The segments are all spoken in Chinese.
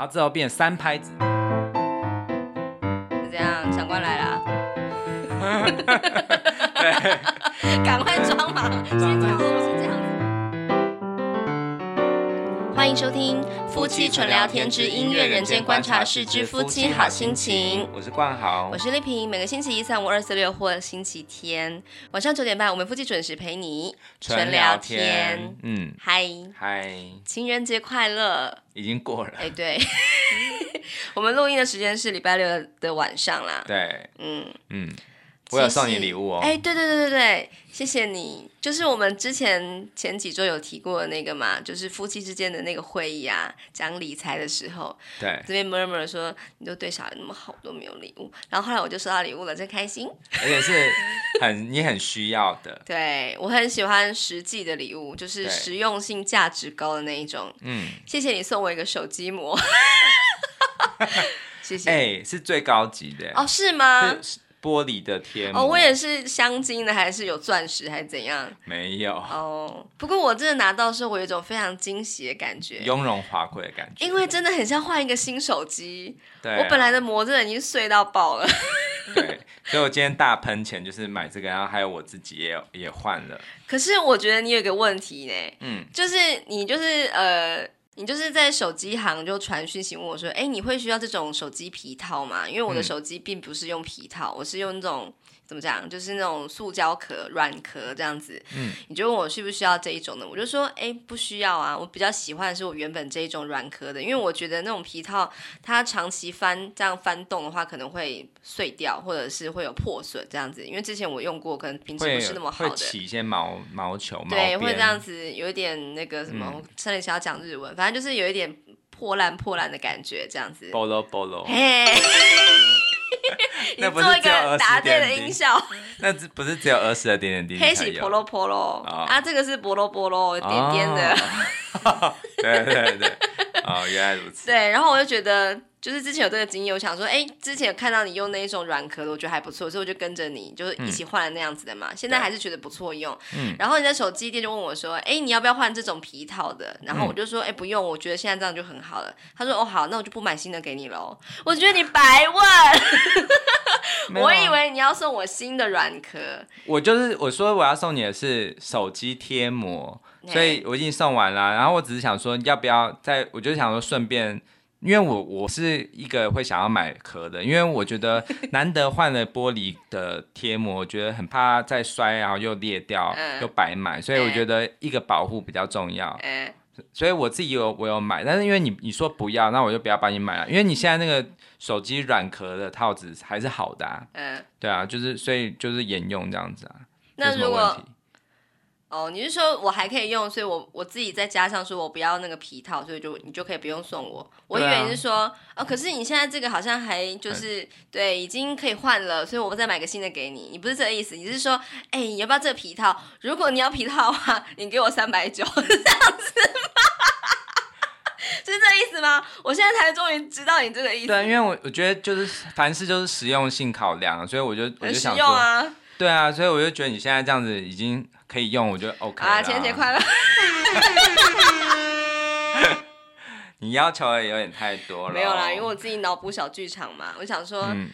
然后之后变三拍子。就这样，长官来了。对，赶快装忙，先讲欢迎收听《夫妻纯聊天之音乐人间观察室之夫妻好心情》。我是冠豪，我是丽萍。每个星期一、三、五、二、四、六或星期天晚上九点半，我们夫妻准时陪你纯聊天。嗯，嗨嗨，情人节快乐！已经过了。哎，对，我们录音的时间是礼拜六的晚上啦。对，嗯嗯。我有送你礼物哦！哎，对对对对对，谢谢你。就是我们之前前几周有提过的那个嘛，就是夫妻之间的那个会议啊，讲理财的时候，对，这边 murmur 说你都对小孩那么好，都没有礼物。然后后来我就收到礼物了，真开心。而且是很你很需要的。对，我很喜欢实际的礼物，就是实用性价值高的那一种。嗯，谢谢你送我一个手机膜。谢谢。哎，是最高级的哦？是吗？玻璃的贴膜哦，我也是镶金的，还是有钻石，还是怎样？没有哦。不过我真的拿到的时候，我有一种非常惊喜的感觉，雍容华贵的感觉。因为真的很像换一个新手机。对、啊，我本来的膜真的已经碎到爆了。对，所以我今天大喷钱就是买这个，然后还有我自己也也换了。可是我觉得你有一个问题呢，嗯，就是你就是呃。你就是在手机行就传讯息问我说：“哎，你会需要这种手机皮套吗？因为我的手机并不是用皮套，我是用那种。”怎么讲？就是那种塑胶壳、软壳这样子。嗯，你就问我需不需要这一种的？我就说，哎，不需要啊。我比较喜欢的是我原本这一种软壳的，因为我觉得那种皮套它长期翻这样翻动的话，可能会碎掉，或者是会有破损这样子。因为之前我用过，可能品质不是那么好的，会起一些毛毛球。对，会这样子，有一点那个什么，我差点想要讲日文，反正就是有一点破烂破烂的感觉，这样子。你做一个答对的音效，那不是只有儿时的点点滴滴？黑喜婆罗婆罗啊，这个是波罗波罗点点的。对对对，哦，原来如此。对，然后我就觉得。就是之前有这个经验，我想说，哎，之前有看到你用那一种软壳的，我觉得还不错，所以我就跟着你，就是一起换了那样子的嘛。嗯、现在还是觉得不错用。嗯。然后你在手机店就问我说，哎，你要不要换这种皮套的？然后我就说，哎，不用，我觉得现在这样就很好了。他说，哦，好，那我就不买新的给你喽。我觉得你白问，我以为你要送我新的软壳。我就是我说我要送你的是手机贴膜，所以我已经送完了。然后我只是想说，要不要再？我就想说顺便。因为我我是一个会想要买壳的，因为我觉得 难得换了玻璃的贴膜，我觉得很怕再摔，然后又裂掉，又白买，所以我觉得一个保护比较重要。所以我自己有我有买，但是因为你你说不要，那我就不要帮你买了，因为你现在那个手机软壳的套子还是好的啊。嗯，对啊，就是所以就是沿用这样子啊。那如果哦，你是说我还可以用，所以我我自己再加上说我不要那个皮套，所以就你就可以不用送我。我以为你是说，啊、哦，可是你现在这个好像还就是、嗯、对，已经可以换了，所以我再买个新的给你。你不是这个意思，你是说，哎，你要不要这个皮套？如果你要皮套的话，你给我三百九，是这样子吗？是这意思吗？我现在才终于知道你这个意思。对，因为我我觉得就是凡事就是实用性考量，所以我就我就想说。对啊，所以我就觉得你现在这样子已经可以用，我觉得 OK 啊。情人节快乐！你要求的有点太多了。没有啦，因为我自己脑补小剧场嘛，我想说，嗯、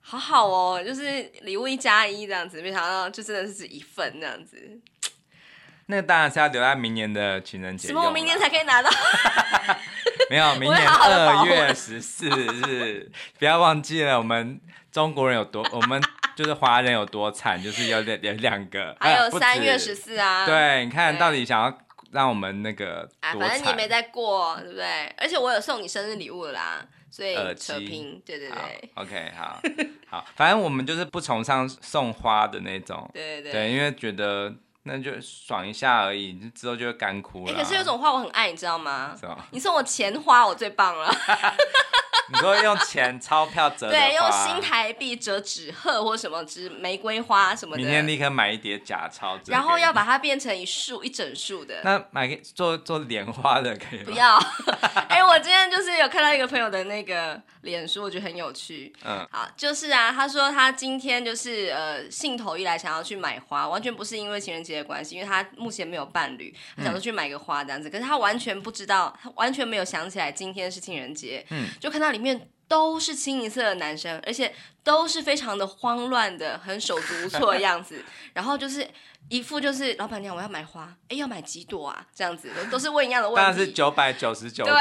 好好哦，就是礼物一加一这样子，没想到就真的是一份这样子。那个当然是要留在明年的情人节。什么？我明年才可以拿到？没有，明年二月十四日，不要忘记了，我们中国人有多，我们。就是华人有多惨，就是有两有两个，还有三月十四啊。对，你看到底想要让我们那个啊，反正你没在过，对不对？而且我有送你生日礼物了啦，所以扯平，对对对。OK，好，好，反正我们就是不崇尚送花的那种，对对对，因为觉得那就爽一下而已，之后就会干枯了。可是有种花我很爱，你知道吗？你送我钱花，我最棒了。你说用钱钞票折对，用新台币折纸鹤或什么纸玫瑰花什么的。明天立刻买一叠假钞，然后要把它变成一束一整束的。那买个做做莲花的可以吗？不要。哎、欸，我今天就是有看到一个朋友的那个脸书，我觉得很有趣。嗯，好，就是啊，他说他今天就是呃兴头一来想要去买花，完全不是因为情人节的关系，因为他目前没有伴侣，他想说去买个花这样子。嗯、可是他完全不知道，他完全没有想起来今天是情人节。嗯，就看到里面都是清一色的男生，而且都是非常的慌乱的，很手足无措的样子。然后就是一副就是老板娘，我要买花，哎，要买几朵啊？这样子都是问一样的问题。当然是九百九十九。对。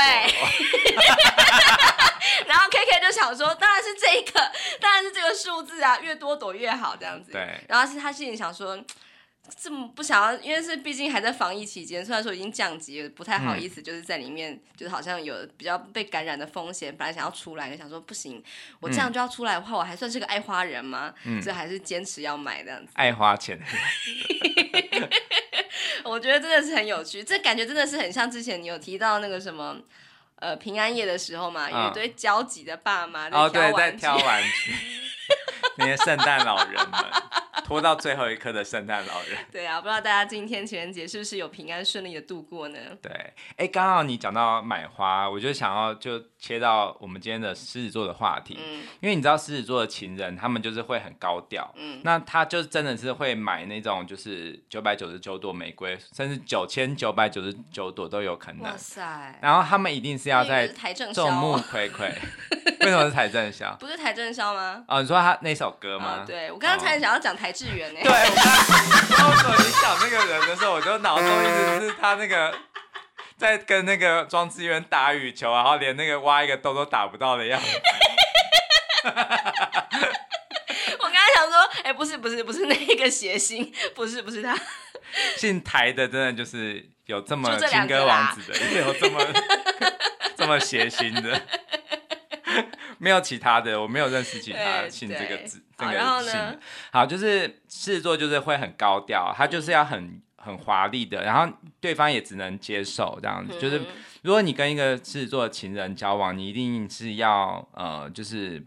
然后 K K 就想说，当然是这个，当然是这个数字啊，越多朵越好，这样子。对。然后是他心里想说。这么不想要，因为是毕竟还在防疫期间，虽然说已经降级了，不太好意思，就是在里面，嗯、就是好像有比较被感染的风险。本来想要出来，就想说不行，我这样就要出来的话，我还算是个爱花人吗？嗯、所以还是坚持要买这样子。爱花钱，我觉得真的是很有趣，这感觉真的是很像之前你有提到那个什么，呃，平安夜的时候嘛，有一堆焦急的爸妈哦，对，在挑玩具，那些圣诞老人们。拖到最后一刻的圣诞老人。对啊，不知道大家今天情人节是不是有平安顺利的度过呢？对，哎，刚好你讲到买花，我就想要就切到我们今天的狮子座的话题。嗯，因为你知道狮子座的情人，他们就是会很高调。嗯，那他就真的是会买那种就是九百九十九朵玫瑰，甚至九千九百九十九朵都有可能。哇塞！然后他们一定是要在众目睽睽。为什么是邰正宵？不是邰正宵吗？哦，你说他那首歌吗？哦、对，我刚刚才想要讲邰智源呢。对，我刚刚你讲那个人的时候，我就脑中一直是他那个在跟那个庄志远打羽球，然后连那个挖一个洞都打不到的样子。我刚刚想说，哎、欸，不是不是不是那个谐星，不是不是他。姓台的真的就是有这么情歌王子的，也有这么 这么谐星的。没有其他的，我没有认识其他姓这个字，这个姓。好，就是狮子座就是会很高调，他就是要很很华丽的，然后对方也只能接受这样子。嗯、就是如果你跟一个狮子座的情人交往，你一定是要呃，就是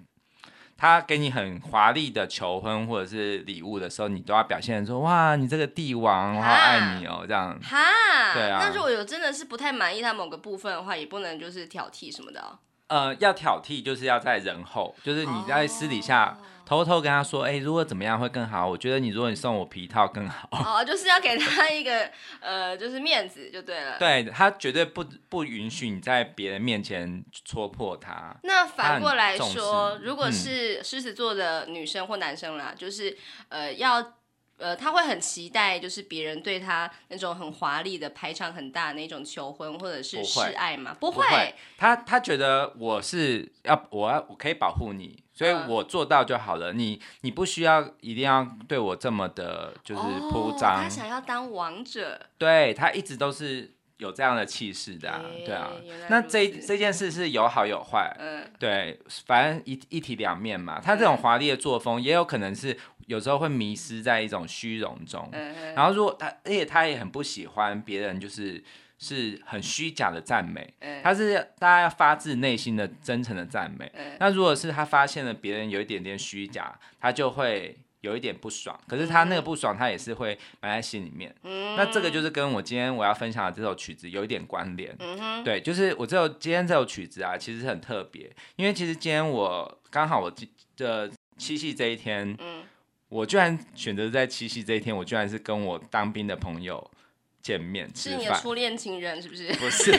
他给你很华丽的求婚或者是礼物的时候，你都要表现说哇，你这个帝王，我好爱你哦，这样。哈，对啊。那如果有真的是不太满意他某个部分的话，也不能就是挑剔什么的哦。呃，要挑剔就是要在人后，就是你在私底下偷偷跟他说，哎、oh. 欸，如果怎么样会更好？我觉得你如果你送我皮套更好。哦，oh, 就是要给他一个呃，就是面子就对了。对，他绝对不不允许你在别人面前戳破他。那反过来说，如果是狮子座的女生或男生啦，嗯、就是呃要。呃，他会很期待，就是别人对他那种很华丽的排场很大的那种求婚或者是示爱嘛？不会，不会，他他觉得我是要我要我可以保护你，所以我做到就好了。呃、你你不需要一定要对我这么的，就是铺张。哦、他想要当王者，对他一直都是有这样的气势的、啊，欸、对啊。那这这件事是有好有坏，嗯，对，反正一一体两面嘛。他这种华丽的作风也有可能是。有时候会迷失在一种虚荣中，嗯、然后如果他，而且他也很不喜欢别人就是是很虚假的赞美，嗯、他是大家要发自内心的真诚的赞美。嗯、那如果是他发现了别人有一点点虚假，他就会有一点不爽。可是他那个不爽，他也是会埋在心里面。嗯、那这个就是跟我今天我要分享的这首曲子有一点关联。嗯、对，就是我这首今天这首曲子啊，其实很特别，因为其实今天我刚好我的七夕这一天。嗯我居然选择在七夕这一天，我居然是跟我当兵的朋友见面吃饭。是你的初恋情人是不是？不是，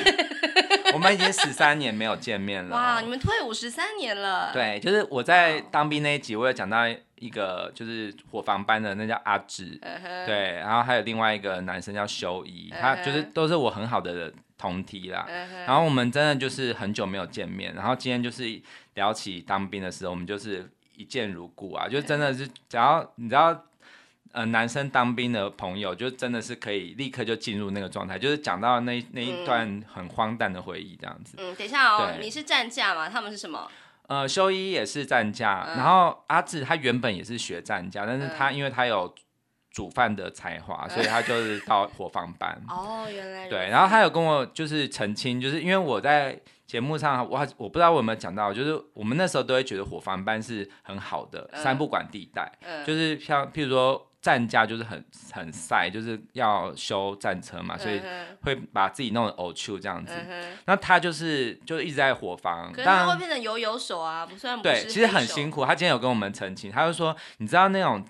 我们已经十三年没有见面了。哇，你们退伍十三年了。对，就是我在当兵那一集，我有讲到一个就是伙房班的，那叫阿志。Uh. 对，然后还有另外一个男生叫修一，uh huh. 他就是都是我很好的同梯啦。Uh. 然后我们真的就是很久没有见面，然后今天就是聊起当兵的时候，我们就是。一见如故啊，就真的是只要你知道，呃，男生当兵的朋友，就真的是可以立刻就进入那个状态，就是讲到那那一段很荒诞的回忆这样子。嗯，等一下哦，你是战驾吗？他们是什么？呃，修一也是战驾，嗯、然后阿志他原本也是学战驾，但是他因为他有煮饭的才华，所以他就是到伙房班。哦，原来对，然后他有跟我就是澄清，就是因为我在节目上，我我不知道我有没有讲到，就是我们那时候都会觉得火房班是很好的、嗯、三不管地带，嗯、就是像譬如说。战架就是很很晒，就是要修战车嘛，所以会把自己弄得呕吐这样子。嗯、那他就是就一直在火房，可是他会变成游泳手啊，不算不。对，其实很辛苦。他今天有跟我们澄清，他就说，你知道那种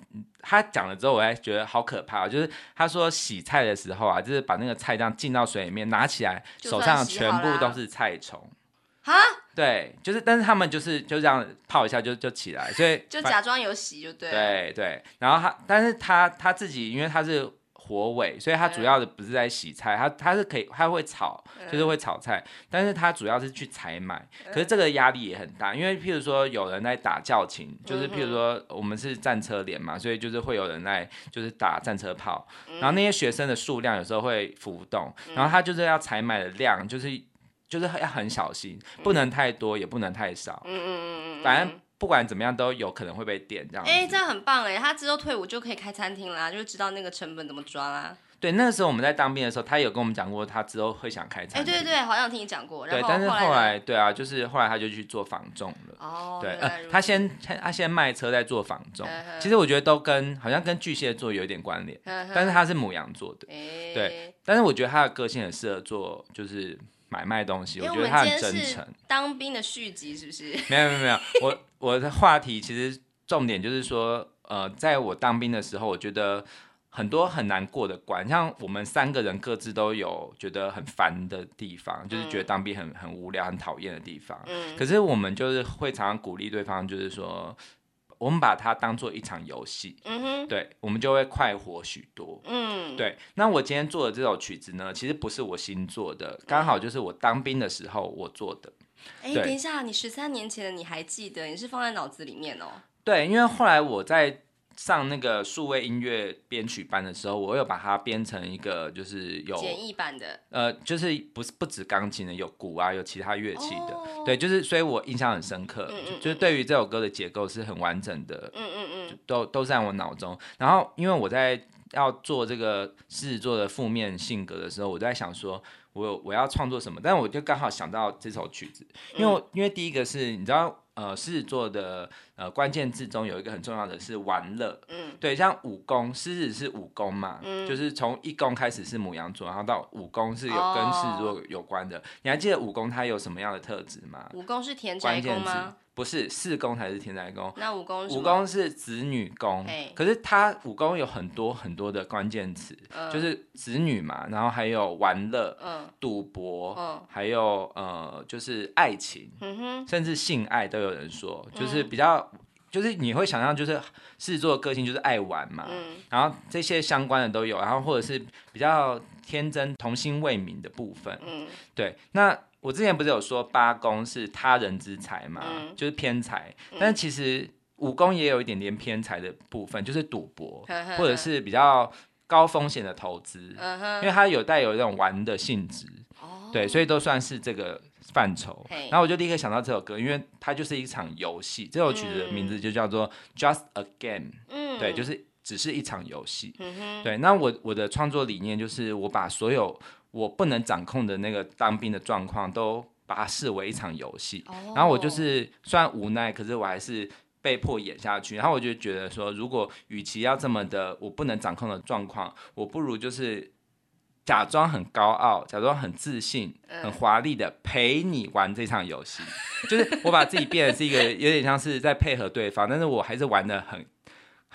他讲了之后，我还觉得好可怕。就是他说洗菜的时候啊，就是把那个菜这样浸到水里面，拿起来手上全部都是菜虫。哈，对，就是，但是他们就是就这样泡一下就就起来，所以就假装有洗就对。对对，然后他，但是他他自己，因为他是火尾，所以他主要的不是在洗菜，他他是可以他会炒，就是会炒菜，但是他主要是去采买，可是这个压力也很大，因为譬如说有人在打教勤，就是譬如说我们是战车连嘛，所以就是会有人在就是打战车炮，然后那些学生的数量有时候会浮动，然后他就是要采买的量就是。就是要很小心，不能太多，嗯、也不能太少。嗯嗯嗯嗯，反正不管怎么样，都有可能会被电这样。哎、欸，这样很棒哎！他之后退伍就可以开餐厅啦，就知道那个成本怎么抓啦。对，那个时候我们在当兵的时候，他有跟我们讲过，他之后会想开餐厅。哎、欸，对对对，好像听你讲过。对，但是后来，对啊，就是后来他就去做房仲了。哦，对，呃，他先他先卖车，再做房仲。呵呵其实我觉得都跟好像跟巨蟹座有点关联，但是他是母羊座的。欸、对，但是我觉得他的个性很适合做，就是。买卖东西，我觉得他很真诚。当兵的续集是不是？没有没有没有，我 我的话题其实重点就是说，呃，在我当兵的时候，我觉得很多很难过的关，像我们三个人各自都有觉得很烦的地方，就是觉得当兵很很无聊、很讨厌的地方。嗯。可是我们就是会常常鼓励对方，就是说。我们把它当做一场游戏，嗯哼，对，我们就会快活许多，嗯，对。那我今天做的这首曲子呢，其实不是我新做的，刚好就是我当兵的时候我做的。哎，等一下，你十三年前的你还记得？你是放在脑子里面哦？对，因为后来我在。上那个数位音乐编曲班的时候，我有把它编成一个就是有简易版的，呃，就是不是不止钢琴的，有鼓啊，有其他乐器的，哦、对，就是所以我印象很深刻，嗯嗯嗯就是对于这首歌的结构是很完整的，嗯嗯嗯，都都在我脑中。然后因为我在要做这个狮子座的负面性格的时候，我在想说我我要创作什么，但是我就刚好想到这首曲子，因为、嗯、因为第一个是你知道。呃，狮子座的呃关键字中有一个很重要的是玩乐，嗯，对，像五宫，狮子是五宫嘛，嗯，就是从一宫开始是母羊座，然后到五宫是有跟狮子座有关的。哦、你还记得五宫它有什么样的特质吗？五宫是田宅宫吗？不是，四宫才是天宅宫。那五宫，五宫是子女宫。嘿可是它五宫有很多很多的关键词，嗯、就是子女嘛，然后还有玩乐、嗯、赌博，嗯、还有呃，就是爱情，嗯、哼甚至性爱都有人说，就是比较，嗯、就是你会想象，就是狮子座的个性就是爱玩嘛，嗯、然后这些相关的都有，然后或者是比较天真、童心未泯的部分，嗯、对，那。我之前不是有说八宫是他人之财嘛，嗯、就是偏财，嗯、但是其实五宫也有一点点偏财的部分，就是赌博或者是比较高风险的投资，因为它有带有一种玩的性质，哦、对，所以都算是这个范畴。然后我就立刻想到这首歌，因为它就是一场游戏，这首曲子的名字就叫做 Just a Game，嗯，对，就是只是一场游戏。对，那我我的创作理念就是我把所有我不能掌控的那个当兵的状况，都把它视为一场游戏。Oh. 然后我就是虽然无奈，可是我还是被迫演下去。然后我就觉得说，如果与其要这么的我不能掌控的状况，我不如就是假装很高傲，假装很自信，很华丽的陪你玩这场游戏。就是我把自己变得是一个有点像是在配合对方，但是我还是玩的很。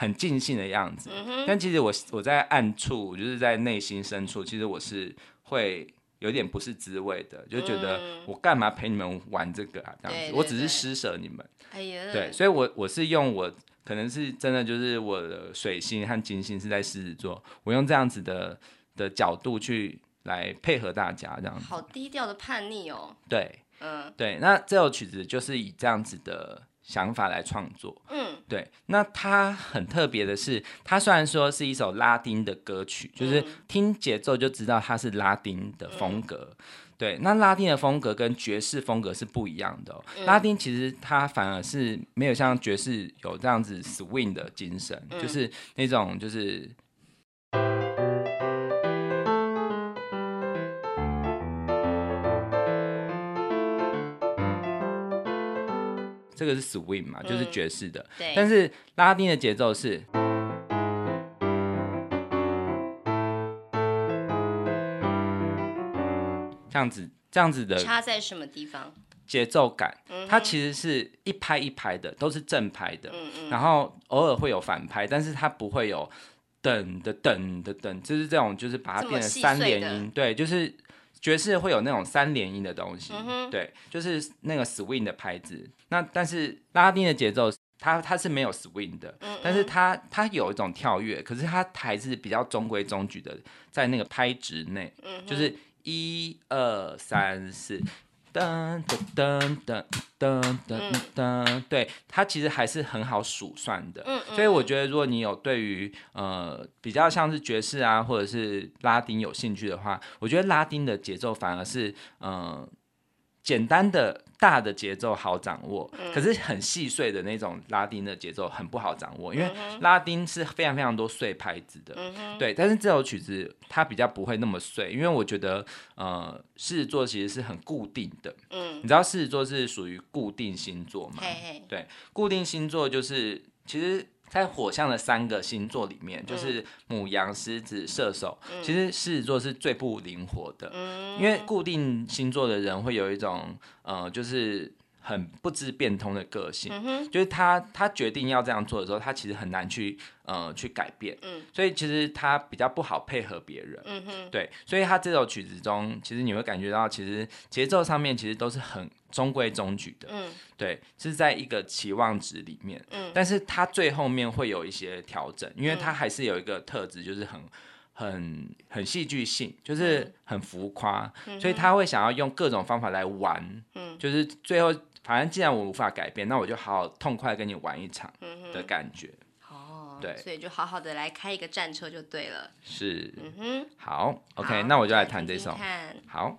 很尽兴的样子，嗯、但其实我我在暗处，就是在内心深处，其实我是会有点不是滋味的，就觉得我干嘛陪你们玩这个啊？这样子，我只是施舍你们。哎呀，对，所以我我是用我可能是真的就是我的水星和金星是在狮子座，我用这样子的的角度去来配合大家，这样子。好低调的叛逆哦。对，嗯，对，那这首曲子就是以这样子的。想法来创作，嗯，对，那它很特别的是，它虽然说是一首拉丁的歌曲，嗯、就是听节奏就知道它是拉丁的风格，嗯、对，那拉丁的风格跟爵士风格是不一样的、哦，嗯、拉丁其实它反而是没有像爵士有这样子 swing 的精神，嗯、就是那种就是这个是 swing 嘛，就是爵士的。对。但是拉丁的节奏是这样子，这样子的。差在什么地方？节奏感，它其实是一拍一拍的，都是正拍的。嗯嗯。然后偶尔会有反拍，但是它不会有等的等的等，就是这种，就是把它变成三连音。对，就是爵士会有那种三连音的东西。嗯、对，就是那个 swing 的拍子。那但是拉丁的节奏，它它是没有 swing 的，嗯嗯，但是它它有一种跳跃，可是它还是比较中规中矩的，在那个拍值内。嗯、就是一二三四。噔噔噔噔噔噔噔，对，它其实还是很好数算的。嗯，所以我觉得，如果你有对于呃比较像是爵士啊，或者是拉丁有兴趣的话，我觉得拉丁的节奏反而是呃简单的。大的节奏好掌握，嗯、可是很细碎的那种拉丁的节奏很不好掌握，因为拉丁是非常非常多碎拍子的，嗯、对。但是这首曲子它比较不会那么碎，因为我觉得呃狮子座其实是很固定的，嗯、你知道狮子座是属于固定星座吗？嘿嘿对，固定星座就是其实。在火象的三个星座里面，就是母羊、狮子、射手。嗯、其实狮子座是最不灵活的，嗯、因为固定星座的人会有一种呃，就是很不知变通的个性。嗯、就是他他决定要这样做的时候，他其实很难去呃去改变。嗯、所以其实他比较不好配合别人。嗯、对，所以他这首曲子中，其实你会感觉到，其实节奏上面其实都是很。中规中矩的，嗯，对，是在一个期望值里面，嗯，但是他最后面会有一些调整，因为他还是有一个特质，就是很很很戏剧性，就是很浮夸，嗯，所以他会想要用各种方法来玩，嗯，就是最后反正既然我无法改变，那我就好好痛快跟你玩一场的感觉，哦，对，所以就好好的来开一个战车就对了，是，嗯哼，好，OK，好那我就来弹这首，好。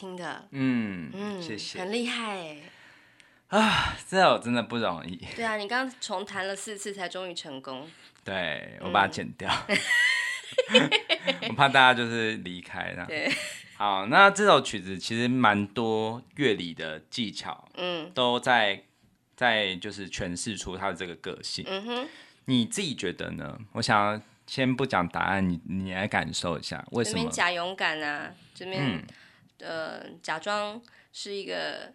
听的。嗯嗯，谢谢，很厉害哎。啊，这我真的不容易。对啊，你刚刚重弹了四次才终于成功。对，我把它剪掉，我怕大家就是离开。对，好，那这首曲子其实蛮多乐理的技巧，嗯，都在在就是诠释出它的这个个性。嗯哼，你自己觉得呢？我想要先不讲答案，你你来感受一下为什么？这边假勇敢啊，这边、嗯、呃假装是一个。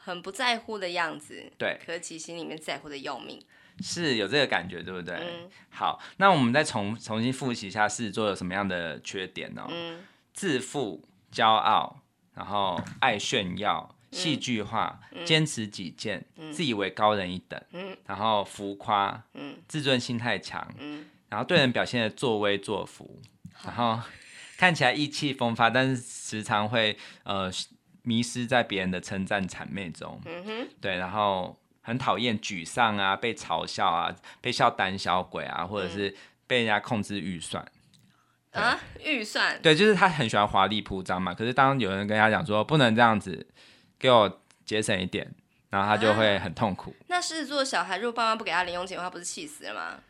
很不在乎的样子，对，可其实心里面在乎的要命，是有这个感觉，对不对？嗯，好，那我们再重重新复习一下狮子座有什么样的缺点呢？嗯，自负、骄傲，然后爱炫耀、戏剧化、坚、嗯、持己见、嗯、自以为高人一等，嗯，然后浮夸，嗯，自尊心太强，嗯，然后对人表现的作威作福，嗯、然后看起来意气风发，但是时常会呃。迷失在别人的称赞谄媚中，嗯哼，对，然后很讨厌沮丧啊，被嘲笑啊，被笑胆小鬼啊，或者是被人家控制预算啊，预算，对，就是他很喜欢华丽铺张嘛。可是当有人跟他讲说不能这样子，给我节省一点，然后他就会很痛苦。啊、那狮子座小孩如果爸妈不给他零用钱的话，不是气死了吗？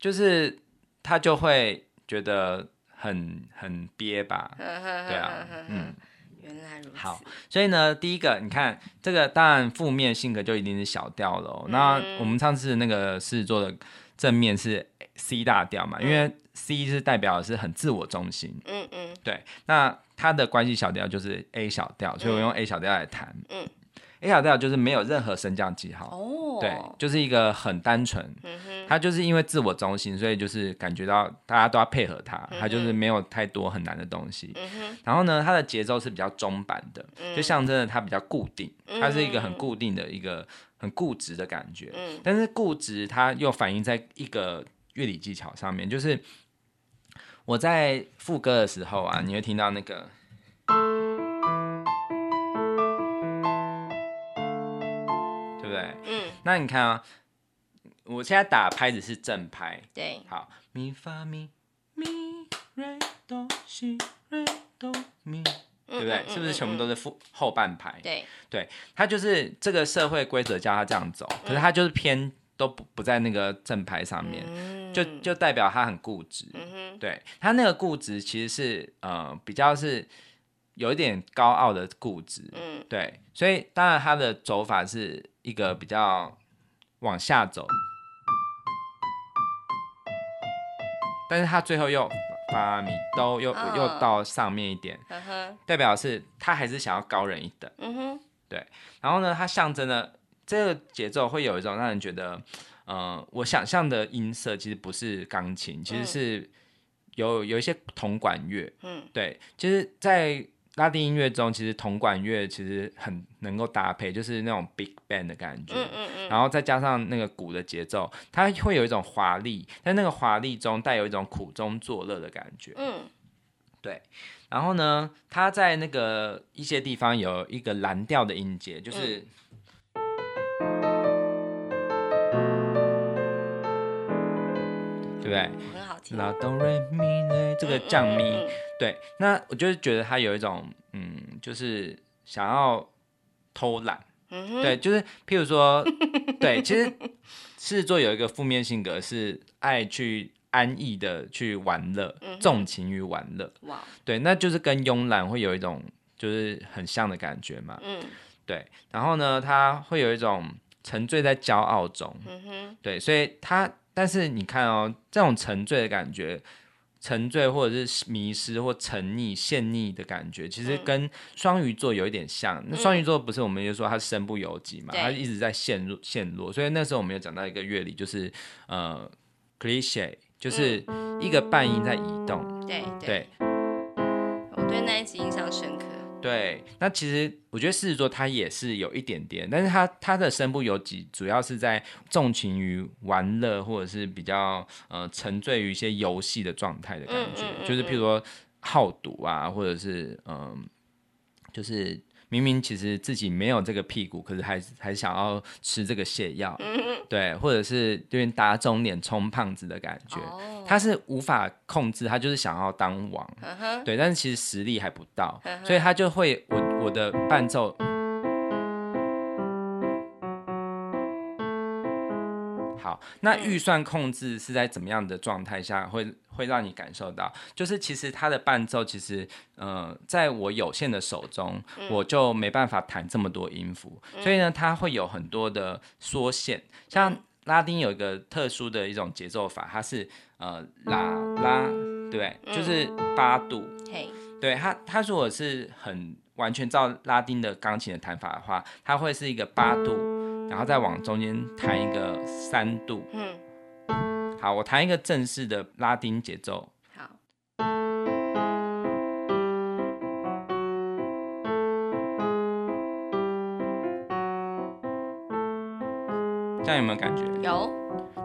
就是他就会觉得很很憋吧，对啊，嗯。原来如此。好，所以呢，第一个，你看这个，当然负面性格就一定是小调了。嗯。那我们上次那个狮子座的正面是 C 大调嘛，嗯，因为 C 是代表的是很自我中心。嗯嗯。对，那它的关系小调就是 A 小调，所以我用 A 小调来弹。嗯。小调就是没有任何升降记号。哦。对，就是一个很单纯。嗯他就是因为自我中心，所以就是感觉到大家都要配合他，嗯、他就是没有太多很难的东西。嗯、然后呢，他的节奏是比较中板的，嗯、就象征着他比较固定，他是一个很固定的一个很固执的感觉。嗯、但是固执它又反映在一个乐理技巧上面，就是我在副歌的时候啊，你会听到那个，那你看啊。我现在打拍子是正拍，对，好，咪发咪咪瑞哆西瑞哆咪，对不对？是不是全部都是副后半拍？对，对，他就是这个社会规则叫他这样走，可是他就是偏都不不在那个正拍上面，就就代表他很固执。对，他那个固执其实是呃比较是有一点高傲的固执，嗯，对，所以当然他的走法是一个比较往下走。但是他最后又发米都又、oh. 又到上面一点，uh. 代表是他还是想要高人一等。嗯哼对。然后呢，它象征的这个节奏会有一种让人觉得，呃，我想象的音色其实不是钢琴，其实是有有一些铜管乐。嗯，对，其实在。拉丁音乐中，其实铜管乐其实很能够搭配，就是那种 big band 的感觉，嗯嗯嗯，然后再加上那个鼓的节奏，它会有一种华丽，但那个华丽中带有一种苦中作乐的感觉，嗯，对。然后呢，它在那个一些地方有一个蓝调的音节，就是，不对？很好听。这个降咪。嗯嗯嗯对，那我就是觉得他有一种，嗯，就是想要偷懒，嗯、对，就是譬如说，对，其实狮子座有一个负面性格是爱去安逸的去玩乐，纵、情于玩乐，哇，对，那就是跟慵懒会有一种就是很像的感觉嘛，嗯，对，然后呢，他会有一种沉醉在骄傲中，嗯哼，对，所以他，但是你看哦，这种沉醉的感觉。沉醉或者是迷失或沉溺、陷溺的感觉，其实跟双鱼座有一点像。嗯、那双鱼座不是我们就说他身不由己嘛，他、嗯、一直在陷入陷落。所以那时候我们有讲到一个乐理，就是呃，cliche，就是一个半音在移动。对，对我对那一集印象深刻。对，那其实我觉得狮子座他也是有一点点，但是他他的身不由己，主要是在纵情于玩乐，或者是比较呃沉醉于一些游戏的状态的感觉，嗯嗯嗯嗯，就是譬如说好赌啊，或者是嗯、呃、就是。明明其实自己没有这个屁股，可是还是还想要吃这个泻药，嗯、对，或者是对打肿脸充胖子的感觉，哦、他是无法控制，他就是想要当王，对，但是其实实力还不到，所以他就会我我的伴奏。好，那预算控制是在怎么样的状态下会会让你感受到？就是其实它的伴奏，其实呃，在我有限的手中，我就没办法弹这么多音符，所以呢，它会有很多的缩线。像拉丁有一个特殊的一种节奏法，它是呃拉拉，对，就是八度。对它，它如果是很完全照拉丁的钢琴的弹法的话，它会是一个八度。然后再往中间弹一个三度，嗯，好，我弹一个正式的拉丁节奏，好，这样有没有感觉？有，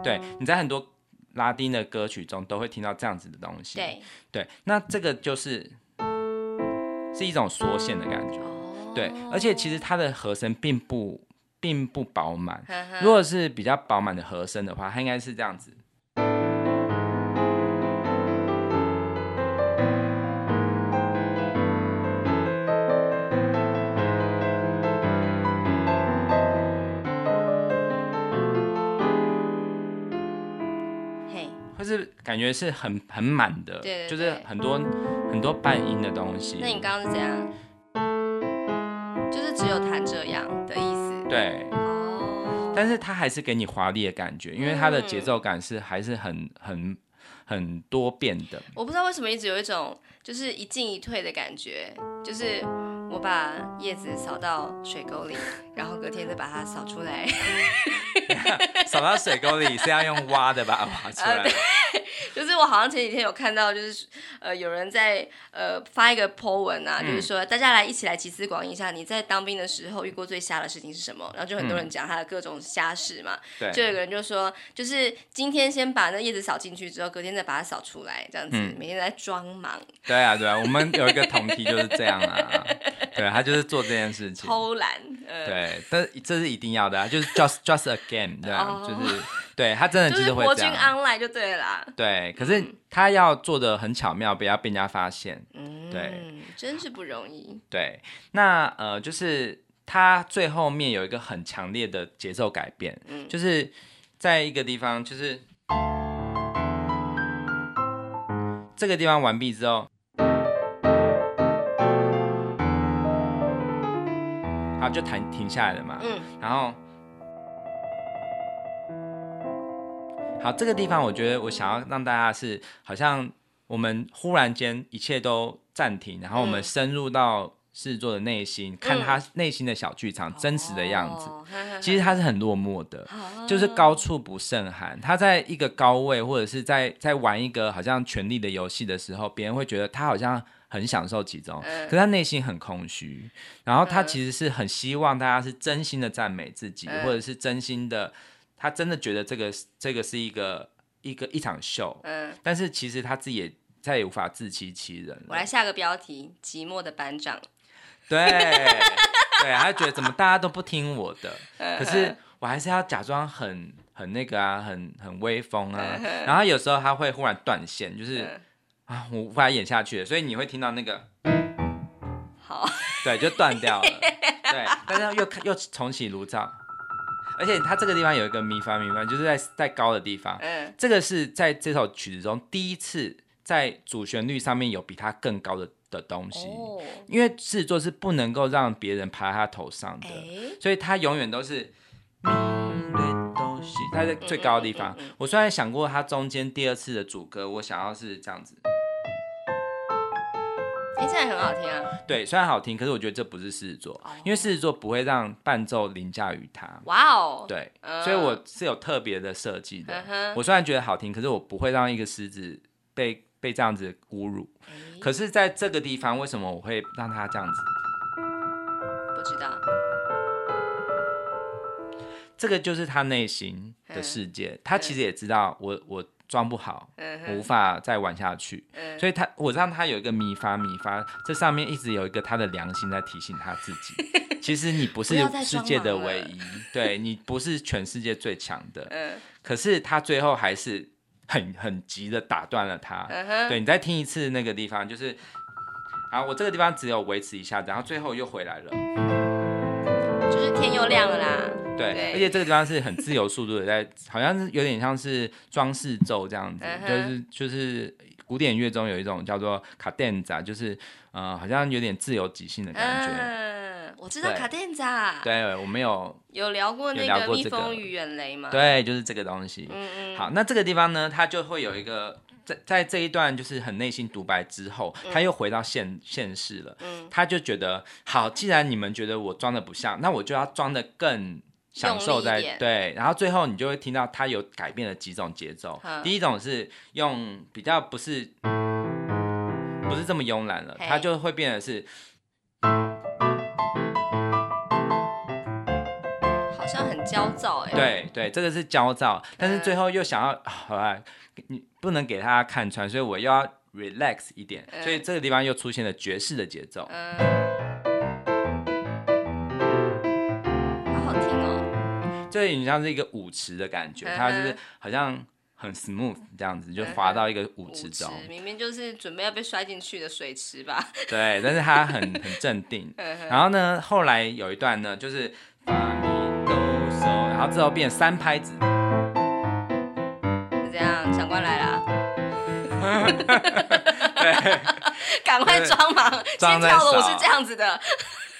对，你在很多拉丁的歌曲中都会听到这样子的东西，对，对，那这个就是是一种缩线的感觉，哦，对，而且其实它的和声并不。并不饱满。如果是比较饱满的和声的话，它应该是这样子。感觉是很很满的，对对对，就是很多很多半音的东西。那你刚刚是怎样？就是只有弹这样的意思。对，但是它还是给你华丽的感觉，因为它的节奏感是还是很很很多变的。我不知道为什么一直有一种就是一进一退的感觉，就是我把叶子扫到水沟里，然后隔天再把它扫出来。扫到水沟里是要用挖的把它 挖出来。就是我好像前几天有看到，就是呃有人在呃发一个 po 文啊，嗯、就是说大家来一起来集思广益一下，你在当兵的时候遇过最瞎的事情是什么？然后就很多人讲他的各种瞎事嘛。对、嗯。就有个人就说，就是今天先把那叶子扫进去之后，隔天再把它扫出来，这样子、嗯、每天在装忙。对啊对啊，我们有一个同题就是这样啊，对他就是做这件事情。偷懒。呃、对，但这是一定要的啊，就是 just just a game，对啊，哦、就是。对他真的就是会这样，就是国军 online 就对啦。对，可是他要做的很巧妙，不要被人家发现。嗯，对，真是不容易。对，那呃，就是他最后面有一个很强烈的节奏改变，嗯，就是在一个地方，就是这个地方完毕之后，好，就弹停下来了嘛，嗯，然后。好，这个地方我觉得我想要让大家是，好像我们忽然间一切都暂停，然后我们深入到狮子座的内心，嗯、看他内心的小剧场真实的样子。哦、其实他是很落寞的，哦、就是高处不胜寒。他在一个高位，或者是在在玩一个好像权力的游戏的时候，别人会觉得他好像很享受其中，嗯、可是他内心很空虚。然后他其实是很希望大家是真心的赞美自己，嗯、或者是真心的。他真的觉得这个这个是一个一个一场秀，嗯，但是其实他自己也再也无法自欺欺人。我来下个标题：寂寞的班长。对 对，他觉得怎么大家都不听我的，可是我还是要假装很很那个啊，很很威风啊。然后有时候他会忽然断线，就是啊，我无法演下去了，所以你会听到那个，好，对，就断掉了，对，但是又又重启炉灶。而且它这个地方有一个咪发咪发，就是在在高的地方。嗯，这个是在这首曲子中第一次在主旋律上面有比它更高的的东西。哦，因为狮子座是不能够让别人爬在他头上的，欸、所以他永远都是咪瑞哆西，它在最高的地方。我虽然想过它中间第二次的主歌，我想要是这样子。哎，现在很好听啊！对，虽然好听，可是我觉得这不是狮子座，oh. 因为狮子座不会让伴奏凌驾于它。哇哦！对，uh. 所以我是有特别的设计的。Uh. 我虽然觉得好听，可是我不会让一个狮子被被这样子侮辱。欸、可是在这个地方，为什么我会让他这样子？不知道。这个就是他内心的世界，他其实也知道我我装不好，无法再玩下去。嗯、所以他我让他有一个米发米发，这上面一直有一个他的良心在提醒他自己，其实你不是世界的唯一，对，你不是全世界最强的。嗯、可是他最后还是很很急的打断了他。嗯、对，你再听一次那个地方，就是，啊，我这个地方只有维持一下，然后最后又回来了，就是天又亮了啦。对，对，而且这个地方是很自由速度的，在好像是有点像是装饰奏这样子，uh. 就是就是古典乐中有一种叫做卡电扎，就是呃好像有点自由即兴的感觉。嗯，我知道卡电扎。对，我们有有聊过那个蜜蜂与远雷吗？对，就是这个东西。嗯嗯。好，那这个地方呢，它就会有一个在在这一段就是很内心独白之后，他又回到现现世了。嗯。他就觉得好，既然你们觉得我装的不像，那我就要装的更。享受在对，然后最后你就会听到它有改变了几种节奏。第一种是用比较不是不是这么慵懒了，嘿它就会变得是好像很焦躁哎。对对，这个是焦躁，但是最后又想要、嗯、好吧，你不能给他看穿，所以我又要 relax 一点，嗯、所以这个地方又出现了爵士的节奏。嗯这有点像是一个舞池的感觉，它就是好像很 smooth 这样子，就滑到一个舞池中。明明就是准备要被摔进去的水池吧？对，但是他很很镇定。然后呢，后来有一段呢，就是发咪哆嗦，然后之后变三拍子。是这样，长官来了。对，赶快装忙，先跳的我是这样子的。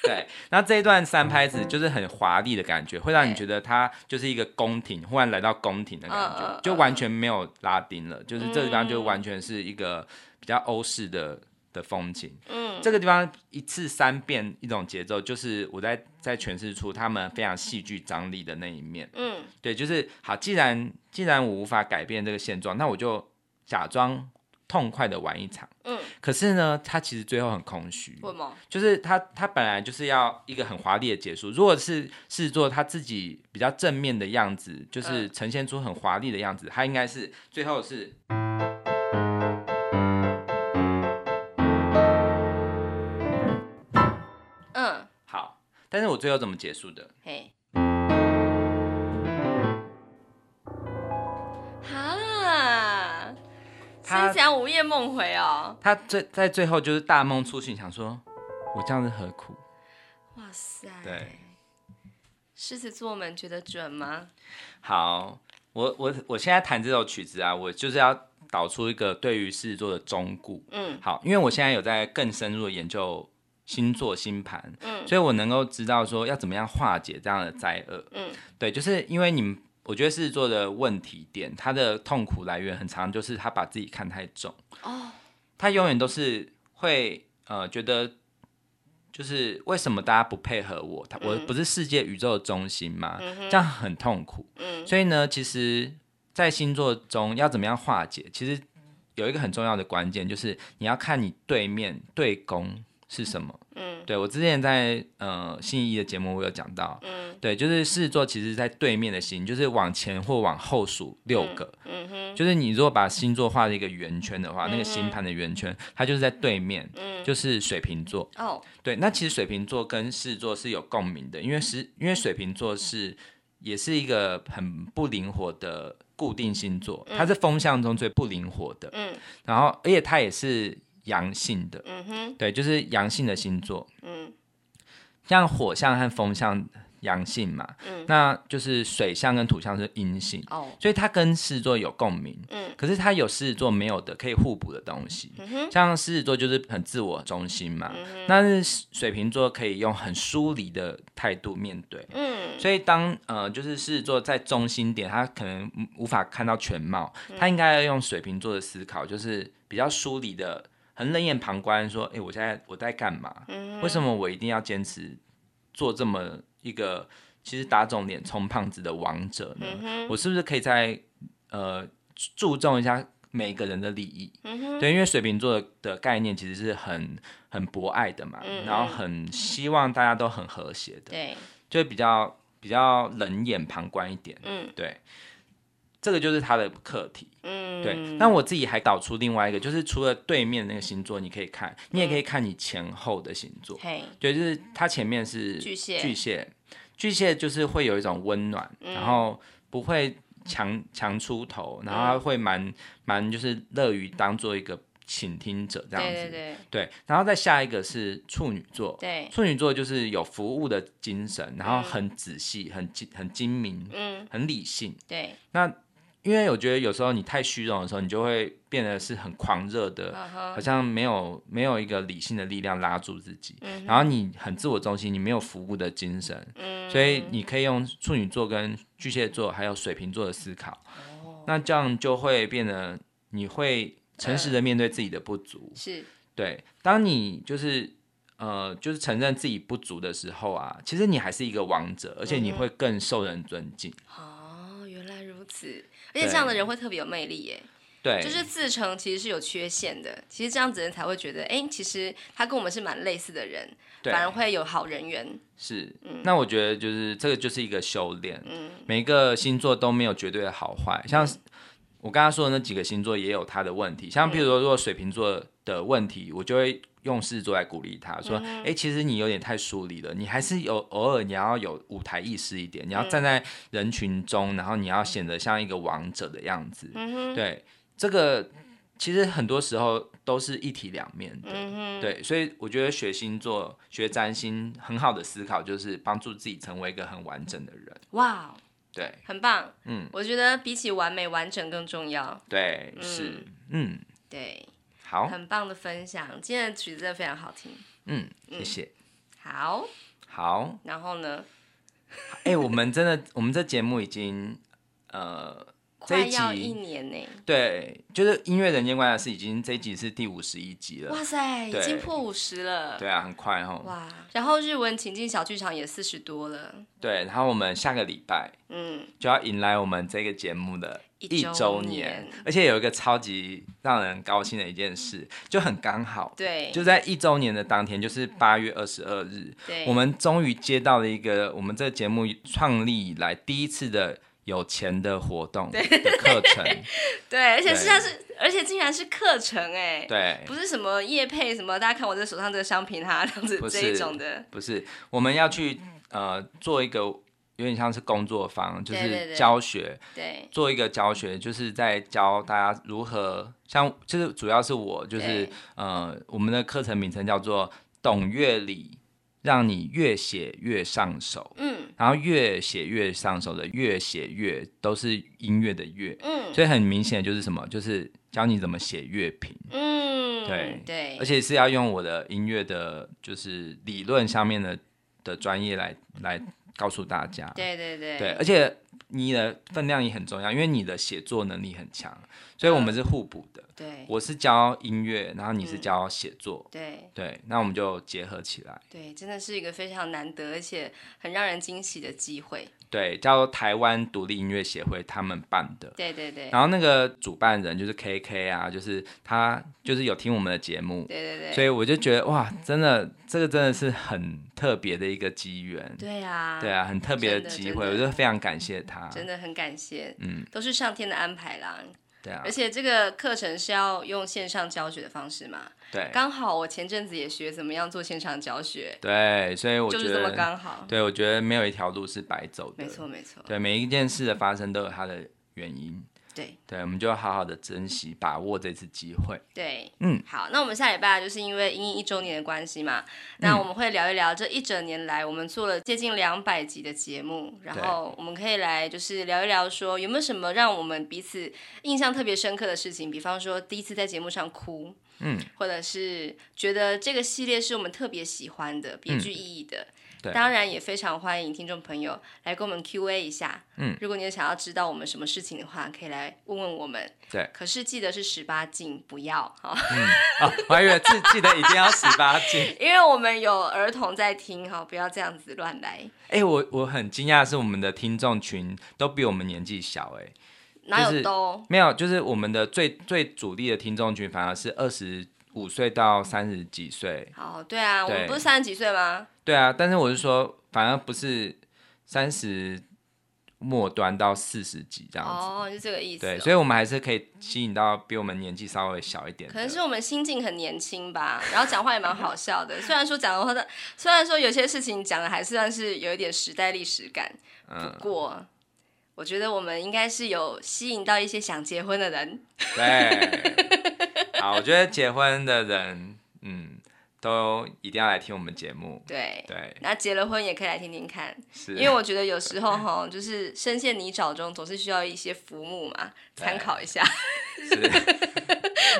对，那这一段三拍子就是很华丽的感觉，会让你觉得它就是一个宫廷，忽然来到宫廷的感觉，就完全没有拉丁了，就是这个地方就完全是一个比较欧式的的风情。嗯，这个地方一次三变一种节奏，就是我在在诠释出他们非常戏剧张力的那一面。嗯，对，就是好，既然既然我无法改变这个现状，那我就假装。痛快的玩一场，嗯，可是呢，他其实最后很空虚，为什么？就是他他本来就是要一个很华丽的结束。如果是是做他自己比较正面的样子，就是呈现出很华丽的样子，他应该是最后是，嗯，好，但是我最后怎么结束的？嘿。他是讲午夜梦回哦，他最在最后就是大梦初醒，想说，我这样子何苦？哇塞！对，狮子座们觉得准吗？好，我我我现在弹这首曲子啊，我就是要导出一个对于狮子座的忠固。嗯，好，因为我现在有在更深入的研究星座星盘，嗯，所以我能够知道说要怎么样化解这样的灾厄。嗯，对，就是因为你们。我觉得狮子座的问题点，他的痛苦来源很常，就是他把自己看太重。哦，他永远都是会呃觉得，就是为什么大家不配合我？他我不是世界宇宙的中心吗？嗯、这样很痛苦。嗯，所以呢，其实，在星座中要怎么样化解？其实有一个很重要的关键，就是你要看你对面对宫是什么。嗯，对，我之前在呃信义的节目我有讲到。嗯。对，就是狮子座，其实在对面的星，就是往前或往后数六个。嗯，嗯哼，就是你如果把星座画了一个圆圈的话，嗯、那个星盘的圆圈，它就是在对面，嗯、就是水瓶座。哦，对，那其实水瓶座跟狮子座是有共鸣的，因为是，因为水瓶座是也是一个很不灵活的固定星座，它是风象中最不灵活的。嗯，然后而且它也是阳性的。嗯哼，对，就是阳性的星座。嗯，像火象和风象。阳性嘛，嗯，那就是水象跟土象是阴性，哦，所以它跟狮子座有共鸣，嗯，可是它有狮子座没有的可以互补的东西，嗯哼，像狮子座就是很自我中心嘛，嗯哼，那是水瓶座可以用很疏离的态度面对，嗯，所以当呃就是狮子座在中心点，他可能无法看到全貌，他应该要用水瓶座的思考，就是比较疏离的，很冷眼旁观，说，哎、欸，我现在我在干嘛？嗯，为什么我一定要坚持做这么？一个其实打肿脸充胖子的王者呢，嗯、我是不是可以在呃注重一下每个人的利益？嗯、对，因为水瓶座的，概念其实是很很博爱的嘛，嗯、然后很希望大家都很和谐的，对，就比较比较冷眼旁观一点。嗯，对，这个就是他的课题。嗯，对。那我自己还导出另外一个，就是除了对面那个星座，你可以看，你也可以看你前后的星座。对、嗯，就是它前面是巨蟹，巨蟹，巨蟹就是会有一种温暖，嗯、然后不会强强出头，然后他会蛮蛮就是乐于当做一个。倾听者这样子，对，对，对，对，然后再下一个是处女座，对，处女座就是有服务的精神，然后很仔细、很精、很精明，嗯，很理性，对。那因为我觉得有时候你太虚荣的时候，你就会变得是很狂热的，好像没有没有一个理性的力量拉住自己，嗯，然后你很自我中心，你没有服务的精神，嗯，所以你可以用处女座跟巨蟹座还有水瓶座的思考，哦，那这样就会变得你会。诚实的面对自己的不足，呃、是对。当你就是呃，就是承认自己不足的时候啊，其实你还是一个王者，而且你会更受人尊敬。而且这样的人会特别有魅力耶。对，就是自称其实是有缺陷的，其实这样子的人才会觉得，哎，其实他跟我们是蛮类似的人，反而会有好人缘。是，嗯、那我觉得就是这个就是一个修炼。嗯，每一个星座都没有绝对的好坏，像。嗯我刚刚说的那几个星座也有他的问题，像比如说，如果水瓶座的问题，我就会用狮子座来鼓励他说：“哎、欸，其实你有点太疏离了，你还是有偶尔你要有舞台意识一点，你要站在人群中，然后你要显得像一个王者的样子。”对，这个其实很多时候都是一体两面的。对，所以我觉得学星座、学占星很好的思考就是帮助自己成为一个很完整的人。哇。对，很棒。嗯，我觉得比起完美，完整更重要。对，嗯、是，嗯，对，好，很棒的分享。今天的曲子真的非常好听。嗯，谢谢。嗯、好，好。然后呢？哎、欸，我们真的，我们这节目已经，呃。这一集要一年呢，对，就是音乐人间观察室已经这一集是第五十一集了。哇塞，已经破五十了。对啊，很快哈。哇，然后日文情境小剧场也四十多了。对，然后我们下个礼拜，嗯，就要迎来我们这个节目的一周年，而且有一个超级让人高兴的一件事，就很刚好，对，就在一周年的当天，就是八月二十二日，对，我们终于接到了一个我们这个节目创立以来第一次的。有钱的活动的课程，对，而且是它是，而且竟然是课程哎，对，不是什么业配什么，大家看我这手上这个商品哈，这样子这一种的，不是，我们要去呃做一个有点像是工作坊，就是教学，对，对，对，对，做一个教学，就是在教大家如何像，就是主要是我就是呃我们的课程名称叫做懂乐理。让你越写越上手，嗯，然后越写越上手的越写越都是音乐的乐，嗯，所以很明显就是什么，就是教你怎么写乐评，嗯，对。对，而且是要用我的音乐的，就是理论上面的的专业来来告诉大家，对对对，对，而且你的分量也很重要，因为你的写作能力很强，所以我们是互补的。对，我是教音乐，然后你是教写作，嗯、对对，那我们就结合起来。对，真的是一个非常难得而且很让人惊喜的机会。对，叫做台湾独立音乐协会他们办的。对对对。然后那个主办人就是 KK 啊，就是他就是有听我们的节目。对对对。所以我就觉得哇，真的这个真的是很特别的一个机缘。对啊。对啊，很特别的机会，我就非常感谢他。真的很感谢，嗯，都是上天的安排啦。对啊，而且这个课程是要用线上教学的方式嘛？对，刚好我前阵子也学怎么样做现场教学。对，所以我觉得就是这么刚好。对，我觉得没有一条路是白走的。没错，没错。对，每一件事的发生都有它的原因。对。对，我们就要好好的珍惜、把握这次机会。对，嗯，好，那我们下礼拜就是因为因应一周年的关系嘛，那我们会聊一聊这一整年来我们做了接近两百集的节目，然后我们可以来就是聊一聊说有没有什么让我们彼此印象特别深刻的事情，比方说第一次在节目上哭，嗯，或者是觉得这个系列是我们特别喜欢的、别具意义的。嗯当然也非常欢迎听众朋友来跟我们 Q&A 一下。嗯，如果你有想要知道我们什么事情的话，可以来问问我们。对，可是记得是十八禁，不要哈。嗯，哦，我还以为记记得一定要十八禁，因为我们有儿童在听哈，不要这样子乱来。哎，我我很惊讶的是我们的听众群都比我们年纪小，哎，哪有都没有，就是我们的最最主力的听众群反而是二十五岁到三十几岁。哦，对啊，我们不是三十几岁吗？对啊，但是我是说，反而不是三十末端到四十几这样子。哦，就这个意思、哦。对，所以我们还是可以吸引到比我们年纪稍微小一点。可能是我们心境很年轻吧，然后讲话也蛮好笑的。虽然说讲的话的，虽然说有些事情讲的还是算是有一点时代历史感，不过。嗯我觉得我们应该是有吸引到一些想结婚的人。对，好，我觉得结婚的人，嗯，都一定要来听我们节目。对对，那结了婚也可以来听听看，是因为我觉得有时候哈，就是深陷泥沼中，总是需要一些浮木嘛，参考一下。是，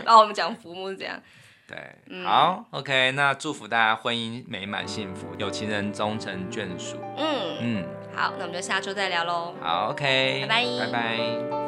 然 后我们讲浮木是这样。对，嗯、好，OK，那祝福大家婚姻美满幸福，有情人终成眷属。嗯嗯，好，那我们就下周再聊喽。好，OK，拜拜，拜拜。